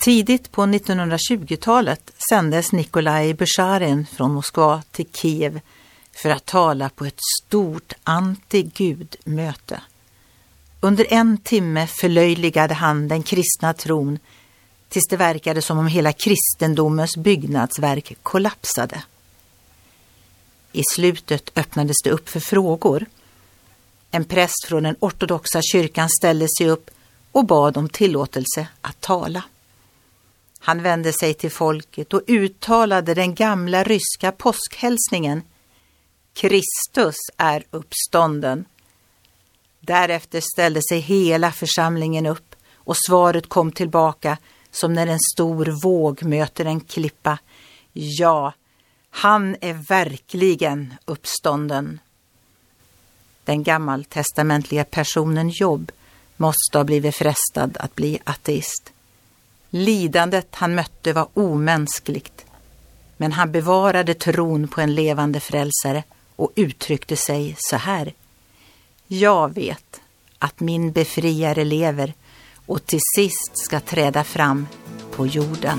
Tidigt på 1920-talet sändes Nikolaj Busharin från Moskva till Kiev för att tala på ett stort anti-Gud-möte. Under en timme förlöjligade han den kristna tron tills det verkade som om hela kristendomens byggnadsverk kollapsade. I slutet öppnades det upp för frågor. En präst från den ortodoxa kyrkan ställde sig upp och bad om tillåtelse att tala. Han vände sig till folket och uttalade den gamla ryska påskhälsningen Kristus är uppstånden. Därefter ställde sig hela församlingen upp och svaret kom tillbaka som när en stor våg möter en klippa. Ja, han är verkligen uppstånden. Den gammaltestamentliga personen Jobb måste ha blivit frestad att bli ateist. Lidandet han mötte var omänskligt, men han bevarade tron på en levande frälsare och uttryckte sig så här. Jag vet att min befriare lever och till sist ska träda fram på jorden.